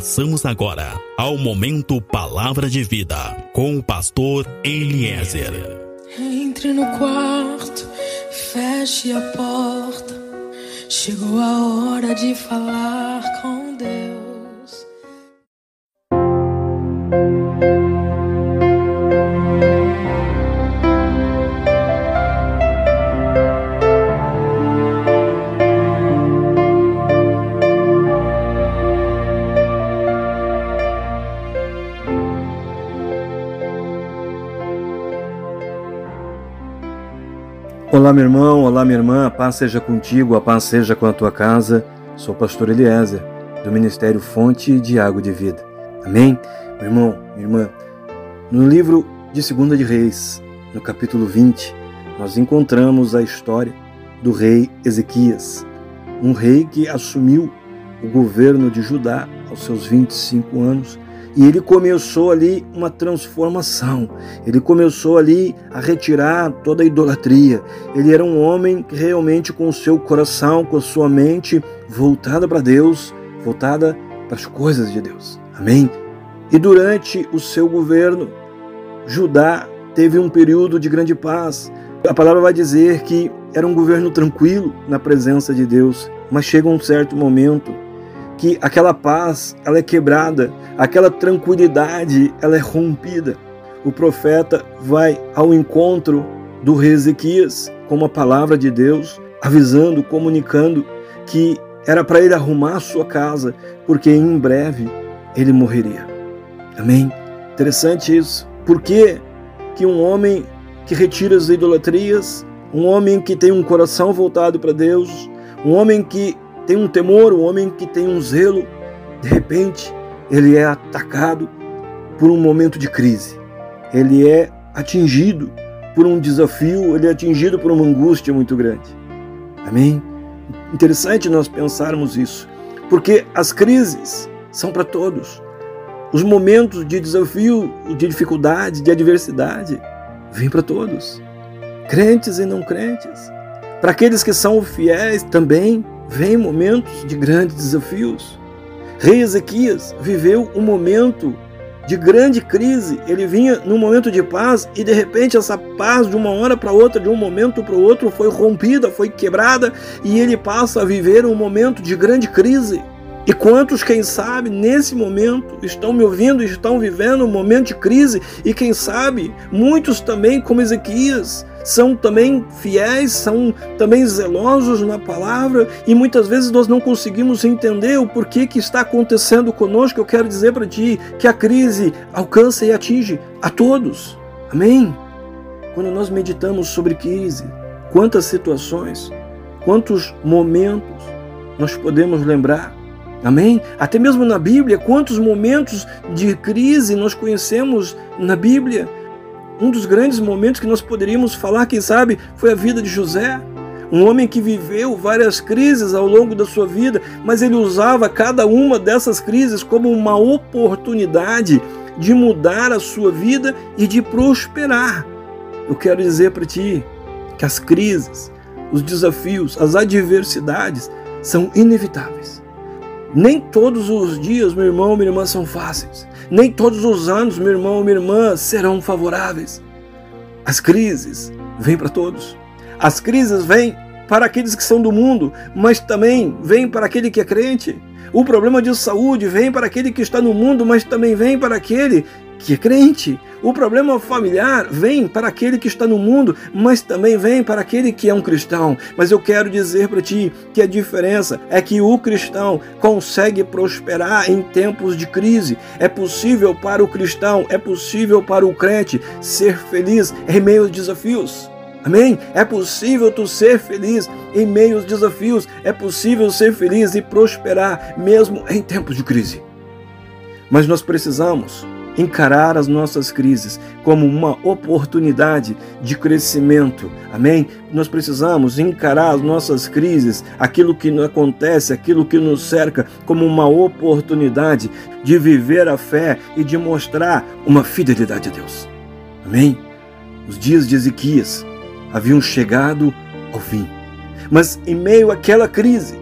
Passamos agora ao momento Palavra de Vida com o pastor Eliezer. Entre no quarto, feche a porta. Chegou a hora de falar com Olá, meu irmão, olá, minha irmã, a paz seja contigo, a paz seja com a tua casa. Sou o pastor Eliezer, do Ministério Fonte de Água de Vida. Amém? Meu irmão, minha irmã, no livro de Segunda de Reis, no capítulo 20, nós encontramos a história do rei Ezequias, um rei que assumiu o governo de Judá aos seus 25 anos e ele começou ali uma transformação. Ele começou ali a retirar toda a idolatria. Ele era um homem realmente com o seu coração, com a sua mente voltada para Deus, voltada para as coisas de Deus. Amém? E durante o seu governo, Judá teve um período de grande paz. A palavra vai dizer que era um governo tranquilo na presença de Deus, mas chega um certo momento que aquela paz ela é quebrada, aquela tranquilidade ela é rompida. O profeta vai ao encontro do rei Ezequias com uma palavra de Deus, avisando, comunicando que era para ele arrumar a sua casa, porque em breve ele morreria. Amém? Interessante isso. Por que, que um homem que retira as idolatrias, um homem que tem um coração voltado para Deus, um homem que tem um temor, um homem que tem um zelo, de repente ele é atacado por um momento de crise. Ele é atingido por um desafio, ele é atingido por uma angústia muito grande. Amém? Interessante nós pensarmos isso, porque as crises são para todos. Os momentos de desafio, de dificuldade, de adversidade, vêm para todos. Crentes e não crentes. Para aqueles que são fiéis também, vem momentos de grandes desafios. Rei Ezequias viveu um momento de grande crise. Ele vinha num momento de paz e de repente essa paz de uma hora para outra, de um momento para o outro, foi rompida, foi quebrada e ele passa a viver um momento de grande crise. E quantos, quem sabe, nesse momento estão me ouvindo, estão vivendo um momento de crise, e quem sabe, muitos também, como Ezequias, são também fiéis, são também zelosos na palavra e muitas vezes nós não conseguimos entender o porquê que está acontecendo conosco. Eu quero dizer para ti que a crise alcança e atinge a todos. Amém? Quando nós meditamos sobre crise, quantas situações, quantos momentos nós podemos lembrar Amém? Até mesmo na Bíblia, quantos momentos de crise nós conhecemos na Bíblia? Um dos grandes momentos que nós poderíamos falar, quem sabe, foi a vida de José. Um homem que viveu várias crises ao longo da sua vida, mas ele usava cada uma dessas crises como uma oportunidade de mudar a sua vida e de prosperar. Eu quero dizer para ti que as crises, os desafios, as adversidades são inevitáveis. Nem todos os dias, meu irmão, minha irmã, são fáceis. Nem todos os anos, meu irmão, minha irmã, serão favoráveis. As crises vêm para todos. As crises vêm para aqueles que são do mundo, mas também vêm para aquele que é crente. O problema de saúde vem para aquele que está no mundo, mas também vem para aquele que é crente. O problema familiar vem para aquele que está no mundo, mas também vem para aquele que é um cristão. Mas eu quero dizer para ti que a diferença é que o cristão consegue prosperar em tempos de crise. É possível para o cristão, é possível para o crente ser feliz em meio aos desafios. Amém? É possível tu ser feliz em meio aos desafios. É possível ser feliz e prosperar mesmo em tempos de crise. Mas nós precisamos encarar as nossas crises como uma oportunidade de crescimento. Amém? Nós precisamos encarar as nossas crises, aquilo que acontece, aquilo que nos cerca, como uma oportunidade de viver a fé e de mostrar uma fidelidade a Deus. Amém? Os dias de Ezequias haviam chegado ao fim. Mas em meio àquela crise,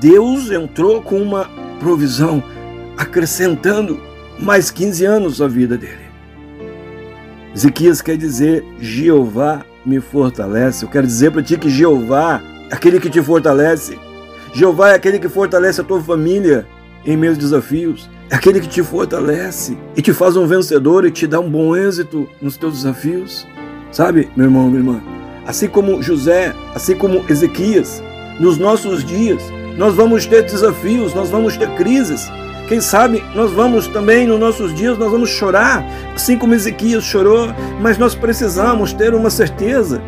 Deus entrou com uma provisão acrescentando mais 15 anos à vida dele. Ezequias quer dizer Jeová me fortalece. Eu quero dizer para ti que Jeová é aquele que te fortalece. Jeová é aquele que fortalece a tua família em meus desafios. É aquele que te fortalece e te faz um vencedor e te dá um bom êxito nos teus desafios. Sabe, meu irmão, minha irmã? Assim como José, assim como Ezequias, nos nossos dias, nós vamos ter desafios, nós vamos ter crises. Quem sabe nós vamos também, nos nossos dias, nós vamos chorar, assim como Ezequias chorou, mas nós precisamos ter uma certeza.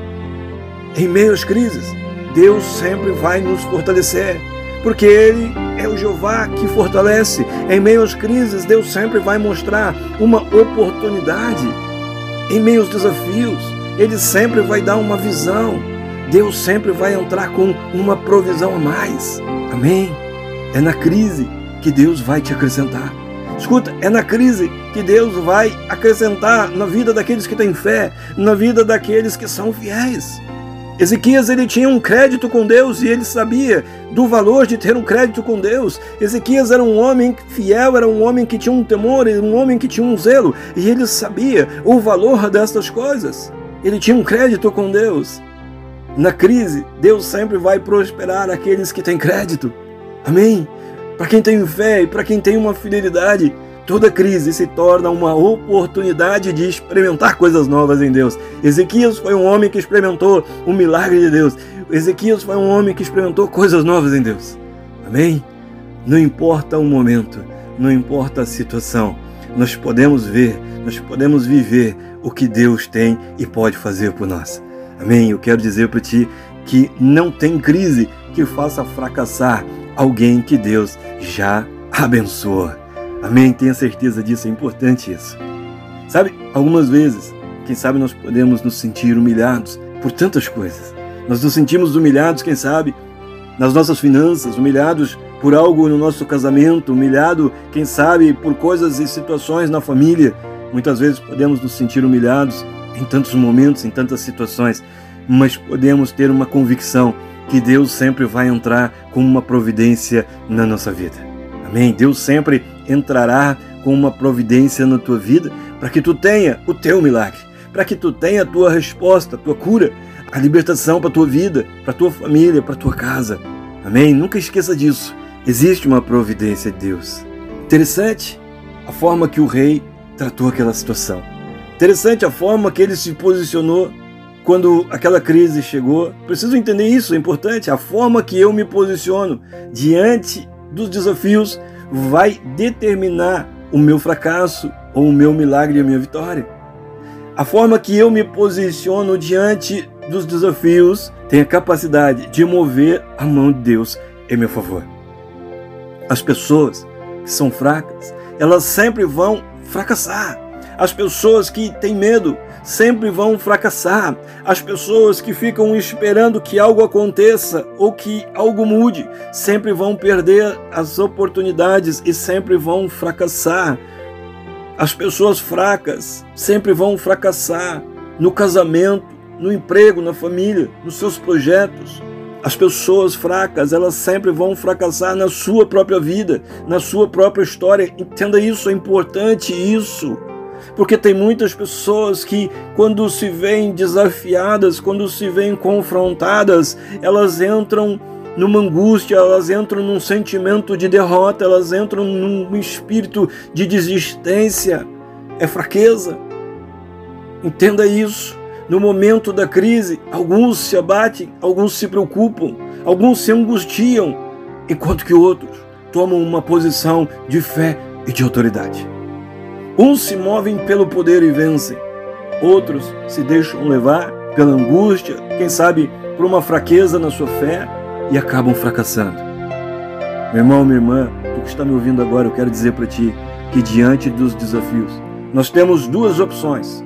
Em meio às crises, Deus sempre vai nos fortalecer, porque Ele é o Jeová que fortalece. Em meio às crises, Deus sempre vai mostrar uma oportunidade. Em meio aos desafios, Ele sempre vai dar uma visão. Deus sempre vai entrar com uma provisão a mais. Amém? É na crise que Deus vai te acrescentar. Escuta, é na crise que Deus vai acrescentar na vida daqueles que têm fé, na vida daqueles que são fiéis. Ezequias ele tinha um crédito com Deus e ele sabia do valor de ter um crédito com Deus. Ezequias era um homem fiel, era um homem que tinha um temor, um homem que tinha um zelo e ele sabia o valor destas coisas. Ele tinha um crédito com Deus. Na crise, Deus sempre vai prosperar aqueles que têm crédito. Amém? Para quem tem fé e para quem tem uma fidelidade, Toda crise se torna uma oportunidade de experimentar coisas novas em Deus. Ezequias foi um homem que experimentou o milagre de Deus. Ezequias foi um homem que experimentou coisas novas em Deus. Amém? Não importa o momento, não importa a situação, nós podemos ver, nós podemos viver o que Deus tem e pode fazer por nós. Amém? Eu quero dizer para ti que não tem crise que faça fracassar alguém que Deus já abençoa. Amém? Tenha certeza disso, é importante isso. Sabe, algumas vezes, quem sabe nós podemos nos sentir humilhados por tantas coisas. Nós nos sentimos humilhados, quem sabe, nas nossas finanças, humilhados por algo no nosso casamento, humilhado, quem sabe, por coisas e situações na família. Muitas vezes podemos nos sentir humilhados em tantos momentos, em tantas situações, mas podemos ter uma convicção que Deus sempre vai entrar com uma providência na nossa vida. Amém? Deus sempre entrará com uma providência na tua vida para que tu tenha o teu milagre, para que tu tenha a tua resposta, a tua cura, a libertação para a tua vida, para a tua família, para a tua casa. Amém? Nunca esqueça disso. Existe uma providência de Deus. Interessante a forma que o rei tratou aquela situação. Interessante a forma que ele se posicionou quando aquela crise chegou. Preciso entender isso, é importante. A forma que eu me posiciono diante dos desafios vai determinar o meu fracasso ou o meu milagre e a minha vitória. A forma que eu me posiciono diante dos desafios tem a capacidade de mover a mão de Deus em meu favor. As pessoas que são fracas, elas sempre vão fracassar. As pessoas que têm medo sempre vão fracassar. As pessoas que ficam esperando que algo aconteça ou que algo mude sempre vão perder as oportunidades e sempre vão fracassar. As pessoas fracas sempre vão fracassar no casamento, no emprego, na família, nos seus projetos. As pessoas fracas, elas sempre vão fracassar na sua própria vida, na sua própria história. Entenda isso, é importante isso. Porque tem muitas pessoas que, quando se veem desafiadas, quando se veem confrontadas, elas entram numa angústia, elas entram num sentimento de derrota, elas entram num espírito de desistência. É fraqueza. Entenda isso. No momento da crise, alguns se abatem, alguns se preocupam, alguns se angustiam, enquanto que outros tomam uma posição de fé e de autoridade. Uns se movem pelo poder e vencem, outros se deixam levar pela angústia, quem sabe por uma fraqueza na sua fé e acabam fracassando. Meu irmão, minha irmã, tu que está me ouvindo agora, eu quero dizer para ti que diante dos desafios, nós temos duas opções: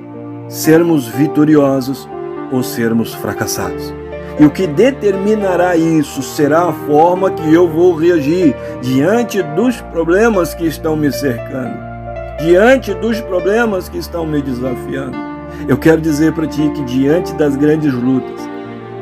sermos vitoriosos ou sermos fracassados. E o que determinará isso será a forma que eu vou reagir diante dos problemas que estão me cercando diante dos problemas que estão me desafiando. Eu quero dizer para ti que diante das grandes lutas,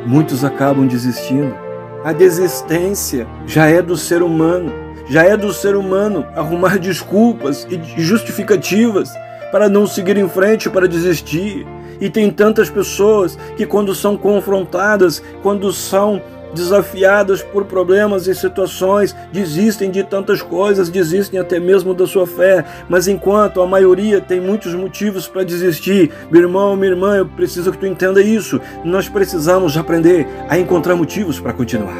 muitos acabam desistindo. A desistência já é do ser humano, Já é do ser humano arrumar desculpas e justificativas para não seguir em frente, para desistir. E tem tantas pessoas que, quando são confrontadas, quando são desafiadas por problemas e situações, desistem de tantas coisas, desistem até mesmo da sua fé. Mas enquanto a maioria tem muitos motivos para desistir, meu irmão, minha irmã, eu preciso que tu entenda isso. Nós precisamos aprender a encontrar motivos para continuar.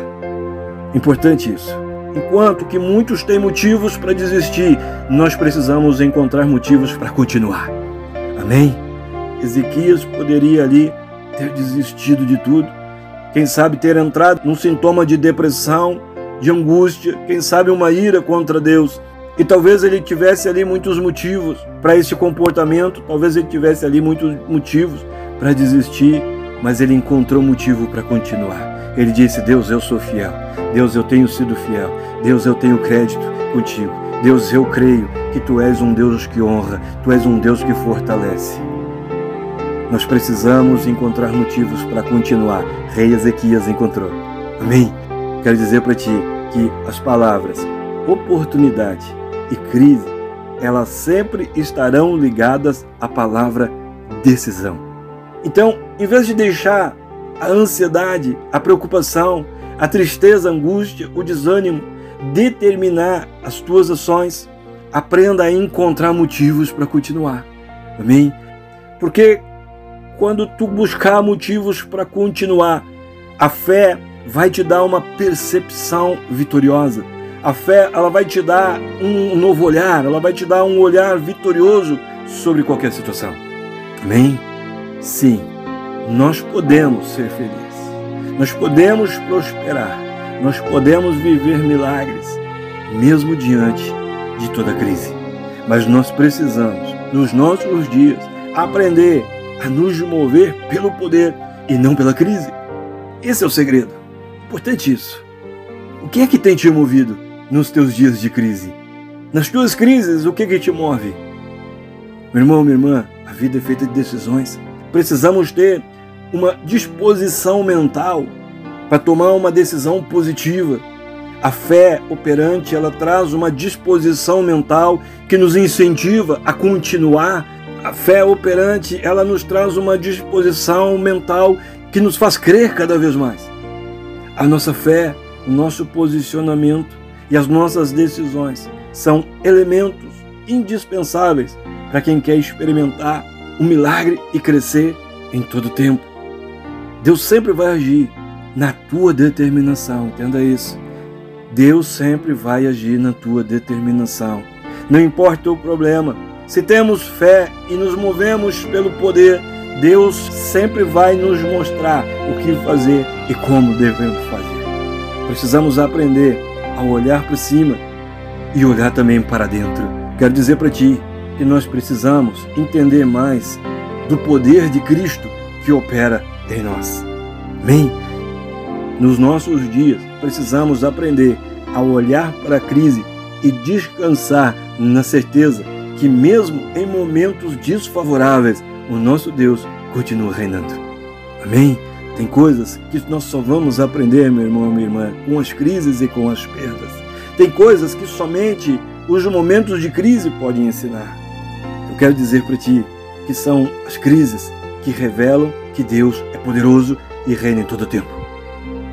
Importante isso. Enquanto que muitos têm motivos para desistir, nós precisamos encontrar motivos para continuar. Amém? Ezequias poderia ali ter desistido de tudo, quem sabe ter entrado num sintoma de depressão, de angústia, quem sabe uma ira contra Deus. E talvez ele tivesse ali muitos motivos para esse comportamento, talvez ele tivesse ali muitos motivos para desistir, mas ele encontrou motivo para continuar. Ele disse: Deus, eu sou fiel. Deus, eu tenho sido fiel. Deus, eu tenho crédito contigo. Deus, eu creio que tu és um Deus que honra, tu és um Deus que fortalece. Nós precisamos encontrar motivos para continuar. Rei Ezequias encontrou. Amém? Quero dizer para ti que as palavras oportunidade e crise, elas sempre estarão ligadas à palavra decisão. Então, em vez de deixar a ansiedade, a preocupação, a tristeza, a angústia, o desânimo determinar as tuas ações, aprenda a encontrar motivos para continuar. Amém? Porque quando tu buscar motivos para continuar, a fé vai te dar uma percepção vitoriosa. A fé, ela vai te dar um novo olhar, ela vai te dar um olhar vitorioso sobre qualquer situação. Amém? Sim, nós podemos ser felizes. Nós podemos prosperar. Nós podemos viver milagres, mesmo diante de toda crise. Mas nós precisamos, nos nossos dias, aprender a nos mover pelo poder e não pela crise. Esse é o segredo. Importante isso. O que é que tem te movido nos teus dias de crise? Nas tuas crises, o que é que te move? Meu irmão, minha irmã, a vida é feita de decisões. Precisamos ter uma disposição mental para tomar uma decisão positiva. A fé operante, ela traz uma disposição mental que nos incentiva a continuar a fé operante, ela nos traz uma disposição mental que nos faz crer cada vez mais. A nossa fé, o nosso posicionamento e as nossas decisões são elementos indispensáveis para quem quer experimentar o milagre e crescer em todo tempo. Deus sempre vai agir na tua determinação, entenda isso. Deus sempre vai agir na tua determinação. Não importa o problema, se temos fé e nos movemos pelo poder, Deus sempre vai nos mostrar o que fazer e como devemos fazer. Precisamos aprender a olhar para cima e olhar também para dentro. Quero dizer para ti que nós precisamos entender mais do poder de Cristo que opera em nós. Amém? Nos nossos dias, precisamos aprender a olhar para a crise e descansar na certeza que, mesmo em momentos desfavoráveis, o nosso Deus continua reinando. Amém? Tem coisas que nós só vamos aprender, meu irmão, minha irmã, com as crises e com as perdas. Tem coisas que somente os momentos de crise podem ensinar. Eu quero dizer para ti que são as crises que revelam que Deus é poderoso e reina em todo o tempo.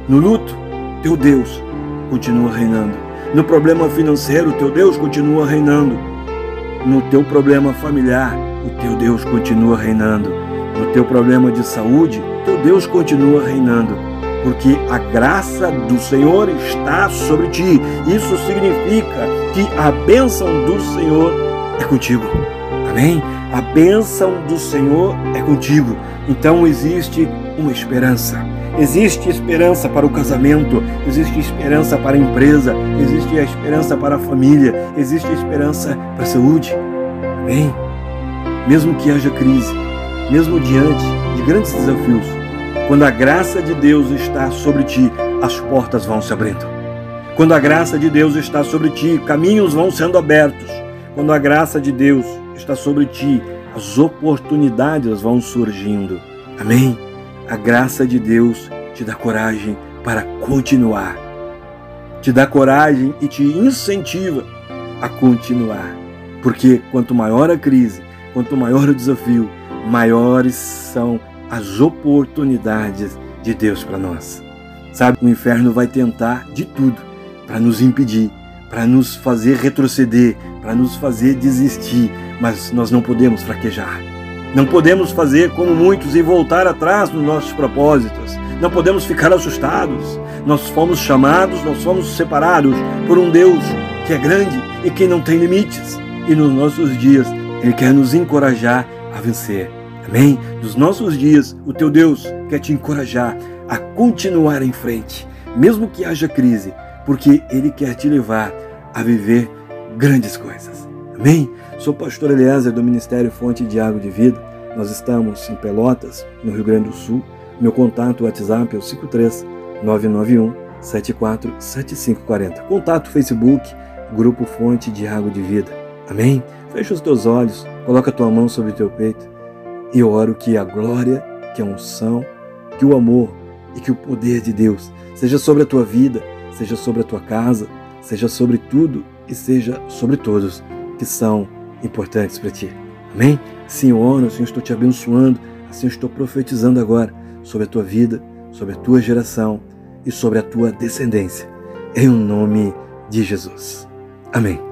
No luto, teu Deus continua reinando. No problema financeiro, teu Deus continua reinando no teu problema familiar, o teu Deus continua reinando. No teu problema de saúde, teu Deus continua reinando. Porque a graça do Senhor está sobre ti. Isso significa que a bênção do Senhor é contigo. Amém? A bênção do Senhor é contigo. Então existe uma esperança. Existe esperança para o casamento, existe esperança para a empresa, existe a esperança para a família, existe esperança para a saúde. Bem, mesmo que haja crise, mesmo diante de grandes desafios, quando a graça de Deus está sobre ti, as portas vão se abrindo. Quando a graça de Deus está sobre ti, caminhos vão sendo abertos. Quando a graça de Deus está sobre ti, as oportunidades vão surgindo. Amém? A graça de Deus te dá coragem para continuar. te dá coragem e te incentiva a continuar. Porque quanto maior a crise, quanto maior o desafio, maiores são as oportunidades de Deus para nós. Sabe, o inferno vai tentar de tudo para nos impedir, para nos fazer retroceder, para nos fazer desistir, mas nós não podemos fraquejar. Não podemos fazer como muitos e voltar atrás nos nossos propósitos. Não podemos ficar assustados. Nós fomos chamados, nós fomos separados por um Deus que é grande e que não tem limites. E nos nossos dias, Ele quer nos encorajar a vencer. Amém? Nos nossos dias, o teu Deus quer te encorajar a continuar em frente, mesmo que haja crise, porque Ele quer te levar a viver grandes coisas. Amém? Sou pastor Eliezer do Ministério Fonte de Água de Vida. Nós estamos em Pelotas, no Rio Grande do Sul. Meu contato WhatsApp é o 53 991 74 7540. Contato Facebook, Grupo Fonte de Água de Vida. Amém? Fecha os teus olhos, coloca a tua mão sobre o teu peito e oro que a glória, que a unção, que o amor e que o poder de Deus seja sobre a tua vida, seja sobre a tua casa, seja sobre tudo e seja sobre todos que são importantes para ti. Amém? Assim eu estou te abençoando, assim eu estou profetizando agora sobre a tua vida, sobre a tua geração e sobre a tua descendência. Em nome de Jesus. Amém.